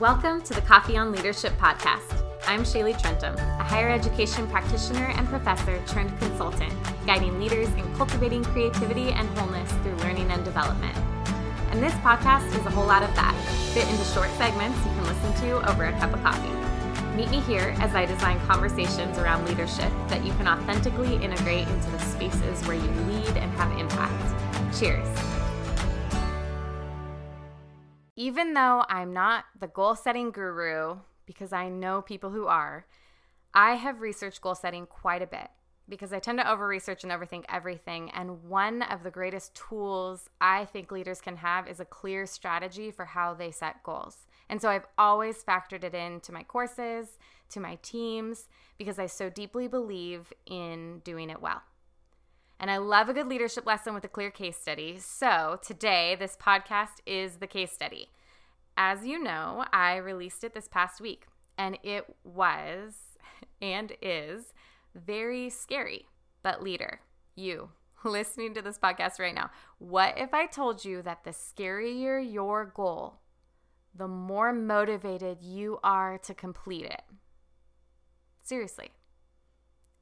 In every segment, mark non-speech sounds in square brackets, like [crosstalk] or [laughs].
Welcome to the Coffee on Leadership podcast. I'm Shaylee Trentum, a higher education practitioner and professor turned consultant, guiding leaders in cultivating creativity and wholeness through learning and development. And this podcast is a whole lot of that, fit into short segments you can listen to over a cup of coffee. Meet me here as I design conversations around leadership that you can authentically integrate into the spaces where you lead and have impact. Cheers. Even though I'm not the goal setting guru, because I know people who are, I have researched goal setting quite a bit because I tend to over research and overthink everything. And one of the greatest tools I think leaders can have is a clear strategy for how they set goals. And so I've always factored it into my courses, to my teams, because I so deeply believe in doing it well. And I love a good leadership lesson with a clear case study. So today, this podcast is the case study. As you know, I released it this past week, and it was and is very scary. But, leader, you [laughs] listening to this podcast right now, what if I told you that the scarier your goal, the more motivated you are to complete it? Seriously.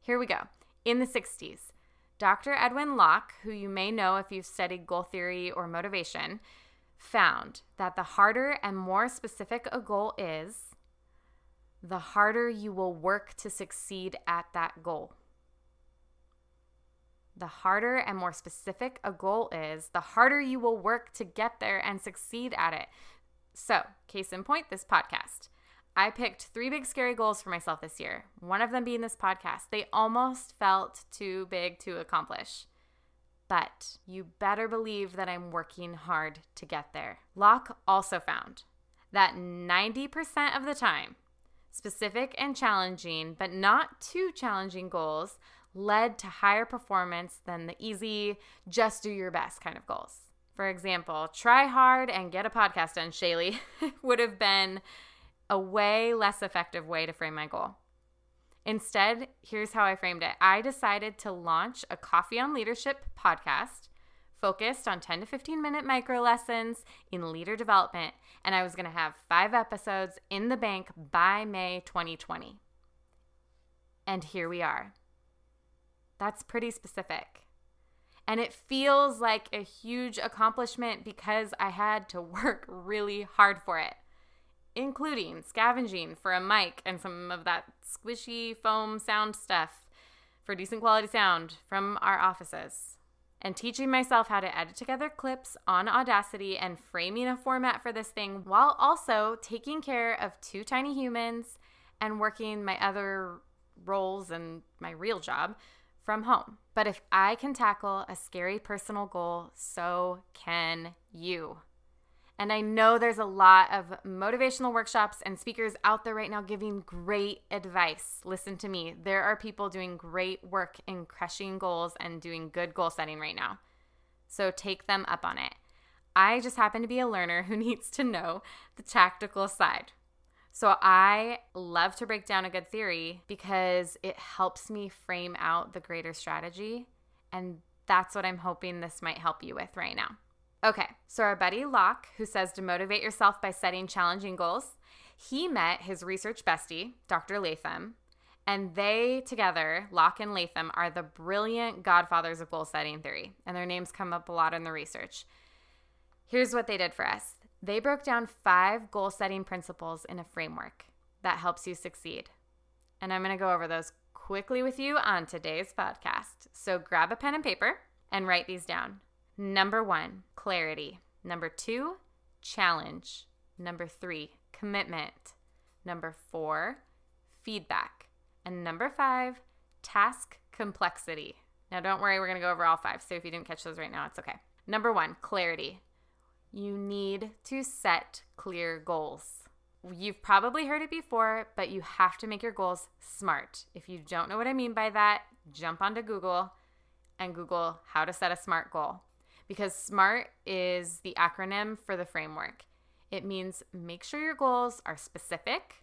Here we go. In the 60s, Dr. Edwin Locke, who you may know if you've studied goal theory or motivation, found that the harder and more specific a goal is, the harder you will work to succeed at that goal. The harder and more specific a goal is, the harder you will work to get there and succeed at it. So, case in point, this podcast. I picked three big scary goals for myself this year, one of them being this podcast. They almost felt too big to accomplish. But you better believe that I'm working hard to get there. Locke also found that 90% of the time, specific and challenging, but not too challenging goals led to higher performance than the easy, just do your best kind of goals. For example, try hard and get a podcast done, Shaylee, [laughs] would have been a way less effective way to frame my goal. Instead, here's how I framed it I decided to launch a Coffee on Leadership podcast focused on 10 to 15 minute micro lessons in leader development, and I was going to have five episodes in the bank by May 2020. And here we are. That's pretty specific. And it feels like a huge accomplishment because I had to [laughs] work really hard for it including scavenging for a mic and some of that squishy foam sound stuff for decent quality sound from our offices, and teaching myself how to edit together clips on Audacity and framing a format for this thing while also taking care of two tiny humans and working my other roles and my real job from home. But if I can tackle a scary personal goal, so can you. And I know there's a lot of motivational workshops and speakers out there right now giving great advice. Listen to me. There are people doing great work in crushing goals and doing good goal setting right now. So take them up on it. I just happen to be a learner who [laughs] needs to know the tactical side. So I love to break down a good theory because it helps me frame out the greater strategy. And that's what I'm hoping this might help you with right now. Okay, so our buddy Locke, who says to motivate yourself by setting challenging goals, he met his research bestie, Dr. Latham, and they together, Locke and Latham, are the brilliant godfathers of goal setting theory, and their names come up a lot in the research. Here's what they did for us they broke down five goal setting principles in a framework that helps you succeed. And I'm going to go over those quickly with you on today's podcast. So grab a pen and paper and write these down. Number one, clarity. Number two, challenge. Number three, commitment. Number four, feedback. And number five, task complexity. Now, don't worry, we're going to go over all five. So if you didn't catch those right now, it's okay. Number one, clarity. You need to set clear goals. You've probably heard it before, but you have to make your goals smart. If you don't know what I mean by that, jump onto Google and Google how to set a smart goal because SMART is the acronym for the framework. It means make sure your goals are specific,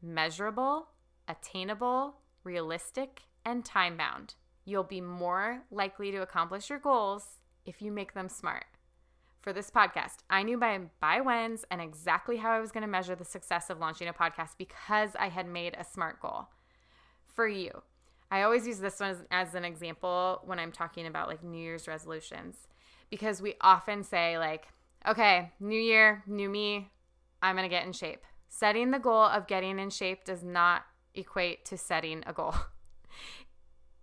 measurable, attainable, realistic, and time bound. You'll be more likely to accomplish your goals if you make them smart. for this podcast, I knew by by whens and exactly how I was going to measure the success of launching a podcast because I had made a smart goal. For you, I always use this one as, as an example when I'm talking about like New Year's resolutions because we often say like, okay, new year, new me, I'm going to get in shape. Setting the goal of getting in shape does not equate to setting a goal. [laughs]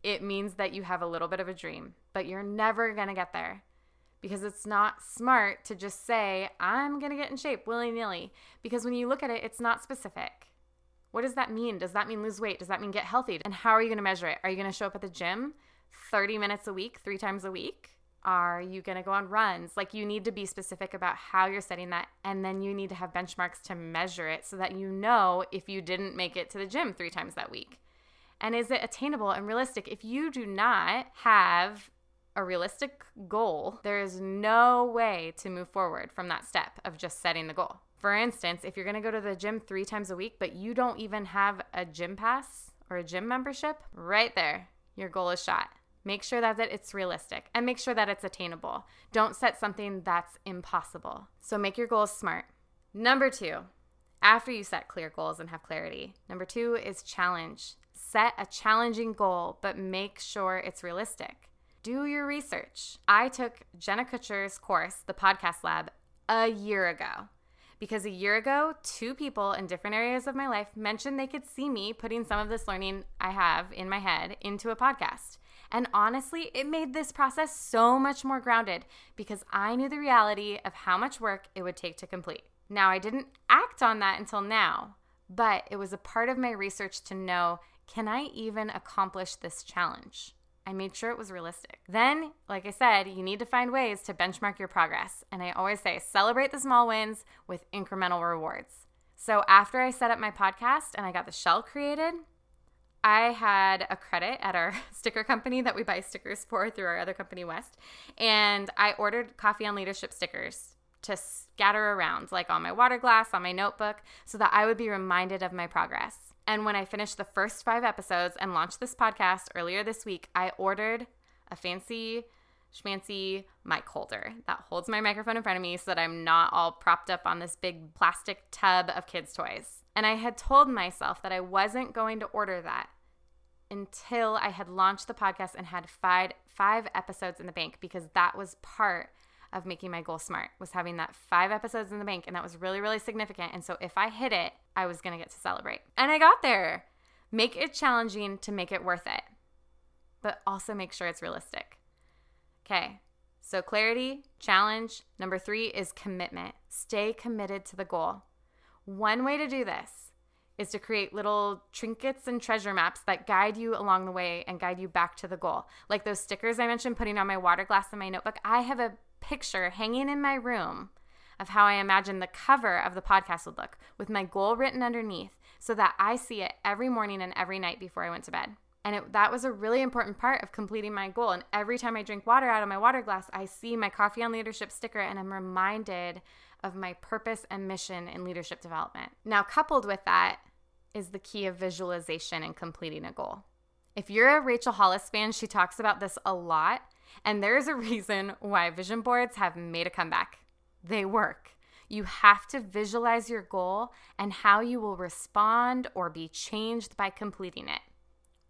It means that you have a little bit of a dream, but you're never going to get there because it's not smart to just say, I'm going to get in shape willy nilly. Because when you look at it, it's not specific. What does that mean? Does that mean lose weight? Does that mean get healthy? And how are you going to measure it? Are you going to show up at the gym 30 minutes a week, three times a week? Are you going to go on runs? Like, you need to be specific about how you're setting that. And then you need to have benchmarks to measure it so that you know if you didn't make it to the gym three times that week. And is it attainable and realistic? If you do not have a realistic goal, there is no way to move forward from that step of just setting the goal. For instance, if you're going to go to the gym three times a week, but you don't even have a gym pass or a gym membership, right there, your goal is shot. Make sure that it's realistic and make sure that it's attainable. Don't set something that's impossible. So make your goals smart. Number two, after you set clear goals and have clarity, number two is challenge. Set a challenging goal, but make sure it's realistic. Do your research. I took Jenna Kutcher's course, The Podcast Lab, a year ago. Because a year ago, two people in different areas of my life mentioned they could see me putting some of this learning I have in my head into a podcast. And honestly, it made this process so much more grounded because I knew the reality of how much work it would take to complete. Now, I didn't act on that until now, but it was a part of my research to know can I even accomplish this challenge? I made sure it was realistic. Then, like I said, you need to find ways to benchmark your progress. And I always say celebrate the small wins with incremental rewards. So after I set up my podcast and I got the shell created, I had a credit at our [laughs] sticker company that we buy stickers for through our other company, West. And I ordered Coffee on Leadership stickers to scatter around, like on my water glass, on my notebook, so that I would be reminded of my progress. And when I finished the first five episodes and launched this podcast earlier this week, I ordered a fancy schmancy mic holder that holds my microphone in front of me so that I'm not all propped up on this big plastic tub of kids' toys. And I had told myself that I wasn't going to order that until I had launched the podcast and had five five episodes in the bank because that was part of making my goal smart was having that five episodes in the bank. And that was really really significant. And so if i hit it i was going to get to celebrate. And i got there. Make it challenging to make it worth it but also make sure it's realistic. Okay so clarity challenge. Number three is commitment. Stay committed to the goal one way to do this is to create little trinkets and treasure maps that guide you along the way and guide you back to the goal. Like those stickers I mentioned putting on my water glass in my notebook. I have a picture hanging in my room of how I imagine the cover of the podcast would look with my goal written underneath so that I see it every morning and every night before I went to bed. And it, that was a really important part of completing my goal. And every time I drink water out of my water glass, I see my Coffee on Leadership sticker and I'm reminded of my purpose and mission in leadership development. Now, coupled with that is the key of visualization and completing a goal. If you're a Rachel Hollis fan, she talks about this a lot and there's a reason why vision boards have made a comeback. They work. You have to visualize your goal and how you will respond or be changed by completing it.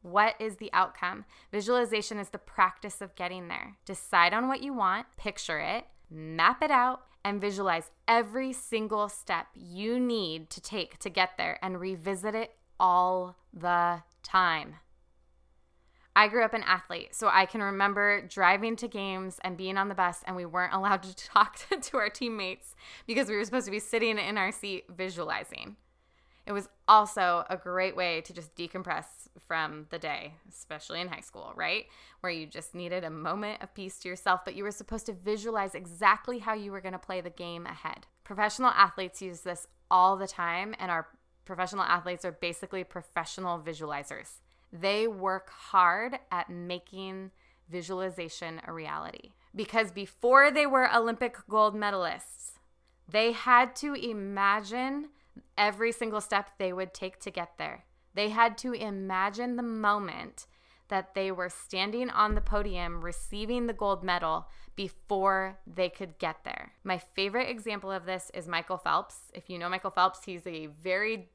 What is the outcome? Visualization is the practice of getting there. Decide on what you want, picture it, map it out, and visualize every single step you need to take to get there and revisit it all the time. I grew up an athlete, so I can remember driving to games and being on the bus, and we weren't [laughs] allowed to talk [laughs] to, our teammates because we were supposed to be sitting in our seat visualizing. It was also a great way to just decompress from the day, especially in high school, right? Where you just needed a moment of peace to yourself, but you were supposed to visualize exactly how you were going to play the game ahead. Professional athletes use this all the time, and our professional athletes are basically professional visualizers. They work hard at making visualization a reality. Because before they were Olympic gold medalists, they had to imagine every single step they would take to get there. They had to imagine the moment that they were standing on the podium receiving the gold medal before they could get there. My favorite example of this is Michael Phelps. If you know Michael Phelps, he's a very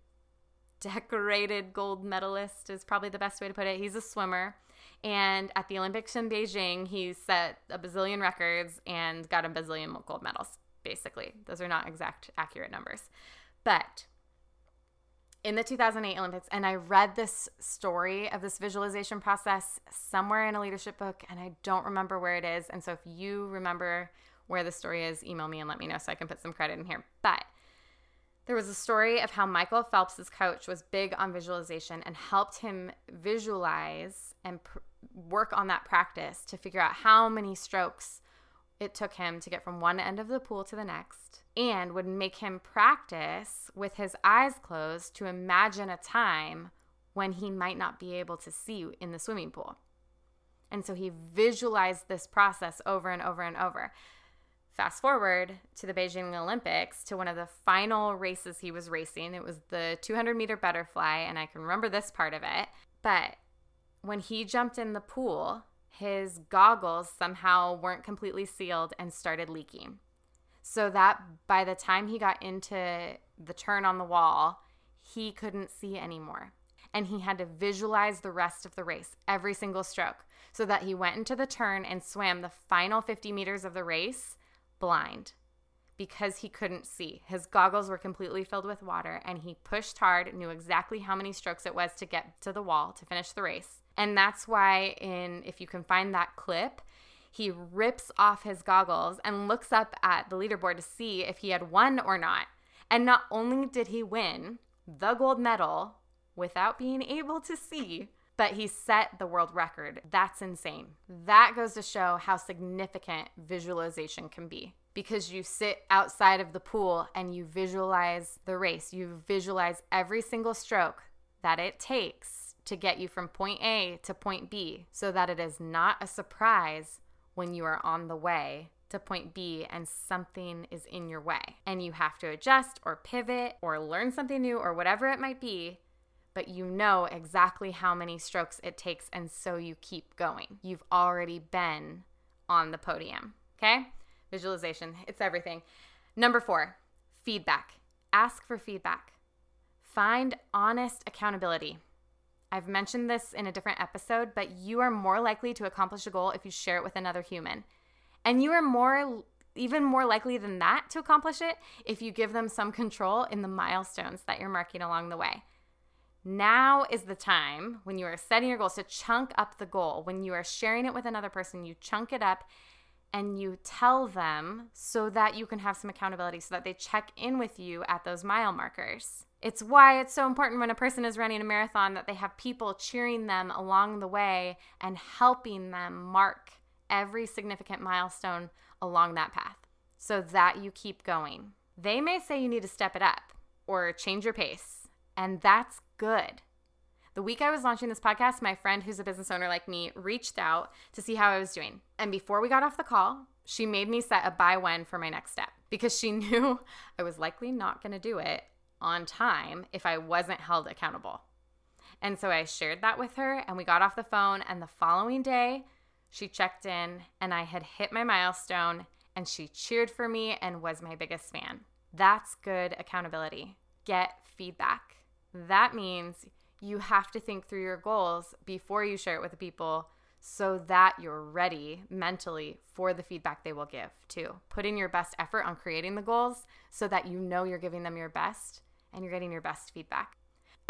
decorated gold medalist, is probably the best way to put it. He's a swimmer. And at the Olympics in Beijing, he set a bazillion records and got a bazillion gold medals, basically. Those are not exact, accurate numbers. But in the 2008 Olympics, and I read this story of this visualization process somewhere in a leadership book, and I don't remember where it is. And so if you remember where the story is, email me and let me know so I can put some credit in here. But there was a story of how Michael Phelps's coach was big on visualization and helped him visualize and pr- work on that practice to figure out how many strokes it took him to get from one end of the pool to the next and would make him practice with his eyes closed to imagine a time when he might not be able to see in the swimming pool. And so he visualized this process over and over and over. Fast forward to the Beijing Olympics to one of the final races he was racing. It was the 200 meter butterfly, and I can remember this part of it. But when he jumped in the pool, his goggles somehow weren't completely sealed and started leaking. So that by the time he got into the turn on the wall, he couldn't see anymore. And he had to visualize the rest of the race, every single stroke, so that he went into the turn and swam the final 50 meters of the race blind because he couldn't see. His goggles were completely filled with water and he pushed hard, knew exactly how many strokes it was to get to the wall to finish the race. And that's why in if you can find that clip, he rips off his goggles and looks up at the leaderboard to see if he had won or not. And not only did he win the gold medal without being able to see, but he set the world record. That's insane. That goes to show how significant visualization can be because you sit outside of the pool and you visualize the race. You visualize every single stroke that it takes to get you from point A to point B so that it is not a surprise when you are on the way to point B and something is in your way and you have to adjust or pivot or learn something new or whatever it might be, but you know exactly how many strokes it takes and so you keep going. You've already been on the podium. Okay? Visualization, it's everything. Number four, feedback. Ask for feedback. Find honest accountability. I've mentioned this in a different episode, but you are more likely to accomplish a goal if you share it with another human. And you are more even more likely than that to accomplish it if you give them some control in the milestones that you're marking along the way. Now is the time when you are setting your goals to chunk up the goal. When you are sharing it with another person, you chunk it up and you tell them so that you can have some accountability so that they check in with you at those mile markers. It's why it's so important when a person is running a marathon that they have people cheering them along the way and helping them mark every significant milestone along that path so that you keep going. They may say you need to step it up or change your pace, and that's good. The week I was launching this podcast, my friend who's a business owner like me reached out to see how I was doing. And before we got off the call, she made me set a buy when for my next step because she [laughs] knew I was likely not going to do it on time if I wasn't held accountable. And so I shared that with her, and we got off the phone. And the following day, she checked in, and I had hit my milestone, and she cheered for me and was my biggest fan. That's good accountability. Get feedback. That means you have to think through your goals before you share it with the people so that you're ready mentally for the feedback they will give too. Put in your best effort on creating the goals so that you know you're giving them your best and you're getting your best feedback.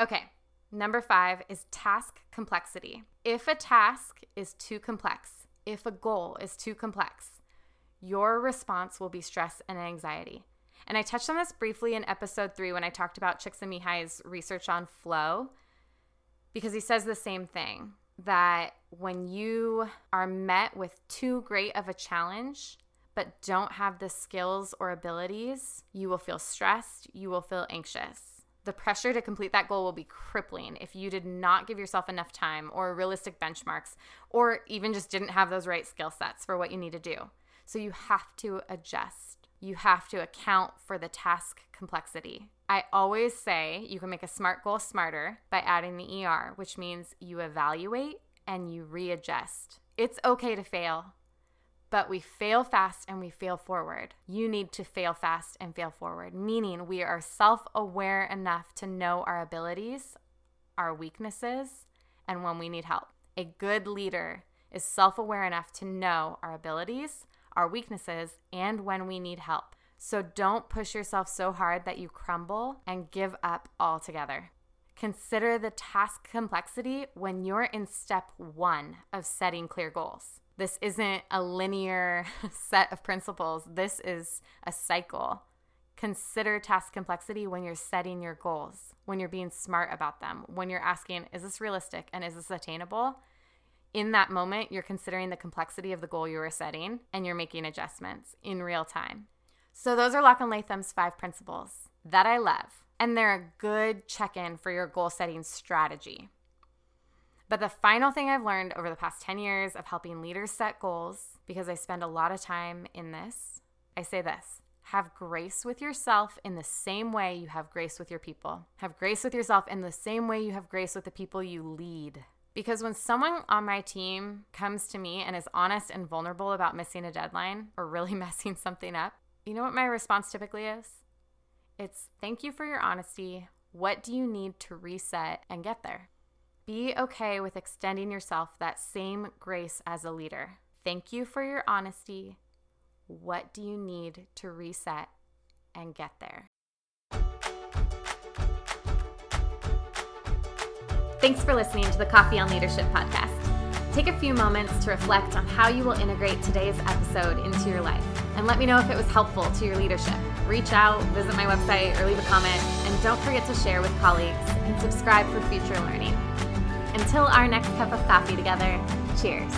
Okay, number five is task complexity. If a task is too complex, if a goal is too complex, your response will be stress and anxiety. And I touched on this briefly in episode three when I talked about Csikszentmihalyi's research on flow, because he says the same thing that when you are met with too great of a challenge, but don't have the skills or abilities, you will feel stressed, you will feel anxious. The pressure to complete that goal will be crippling if you did not give yourself enough time or realistic benchmarks, or even just didn't have those right skill sets for what you need to do. So you have to adjust. You have to account for the task complexity. I always say you can make a SMART goal smarter by adding the ER, which means you evaluate and you readjust. It's okay to fail but we fail fast and we fail forward. You need to fail fast and fail forward, meaning we are self aware enough to know our abilities, our weaknesses, and when we need help. A good leader is self aware enough to know our abilities, our weaknesses, and when we need help. So don't push yourself so hard that you crumble and give up altogether. Consider the task complexity when you're in step one of setting clear goals. This isn't a linear [laughs] set of principles, this is a cycle. Consider task complexity when you're setting your goals, when you're being smart about them, when you're asking, is this realistic and is this attainable? In that moment, you're considering the complexity of the goal you were setting and you're making adjustments in real time. So, those are Locke and Latham's five principles that I love, and they're a good check in for your goal setting strategy. But the final thing I've learned over the past 10 years of helping leaders set goals, because I spend a lot of time in this, I say this have grace with yourself in the same way you have grace with your people. Have grace with yourself in the same way you have grace with the people you lead. Because when someone on my team comes to me and is honest and vulnerable about missing a deadline or really [laughs] messing something up, you know what my response typically is? It's thank you for your honesty. What do you need to reset and get there? Be okay with extending yourself that same grace as a leader. Thank you for your honesty. What do you need to reset and get there? Thanks for listening to the Coffee on Leadership podcast. Take a few moments to reflect on how you will integrate today's episode into your life and let me know if it was helpful to your leadership. Reach out, visit my website, or leave a comment, and don't forget to share with colleagues and subscribe for future learning. Until our next cup of coffee together, cheers.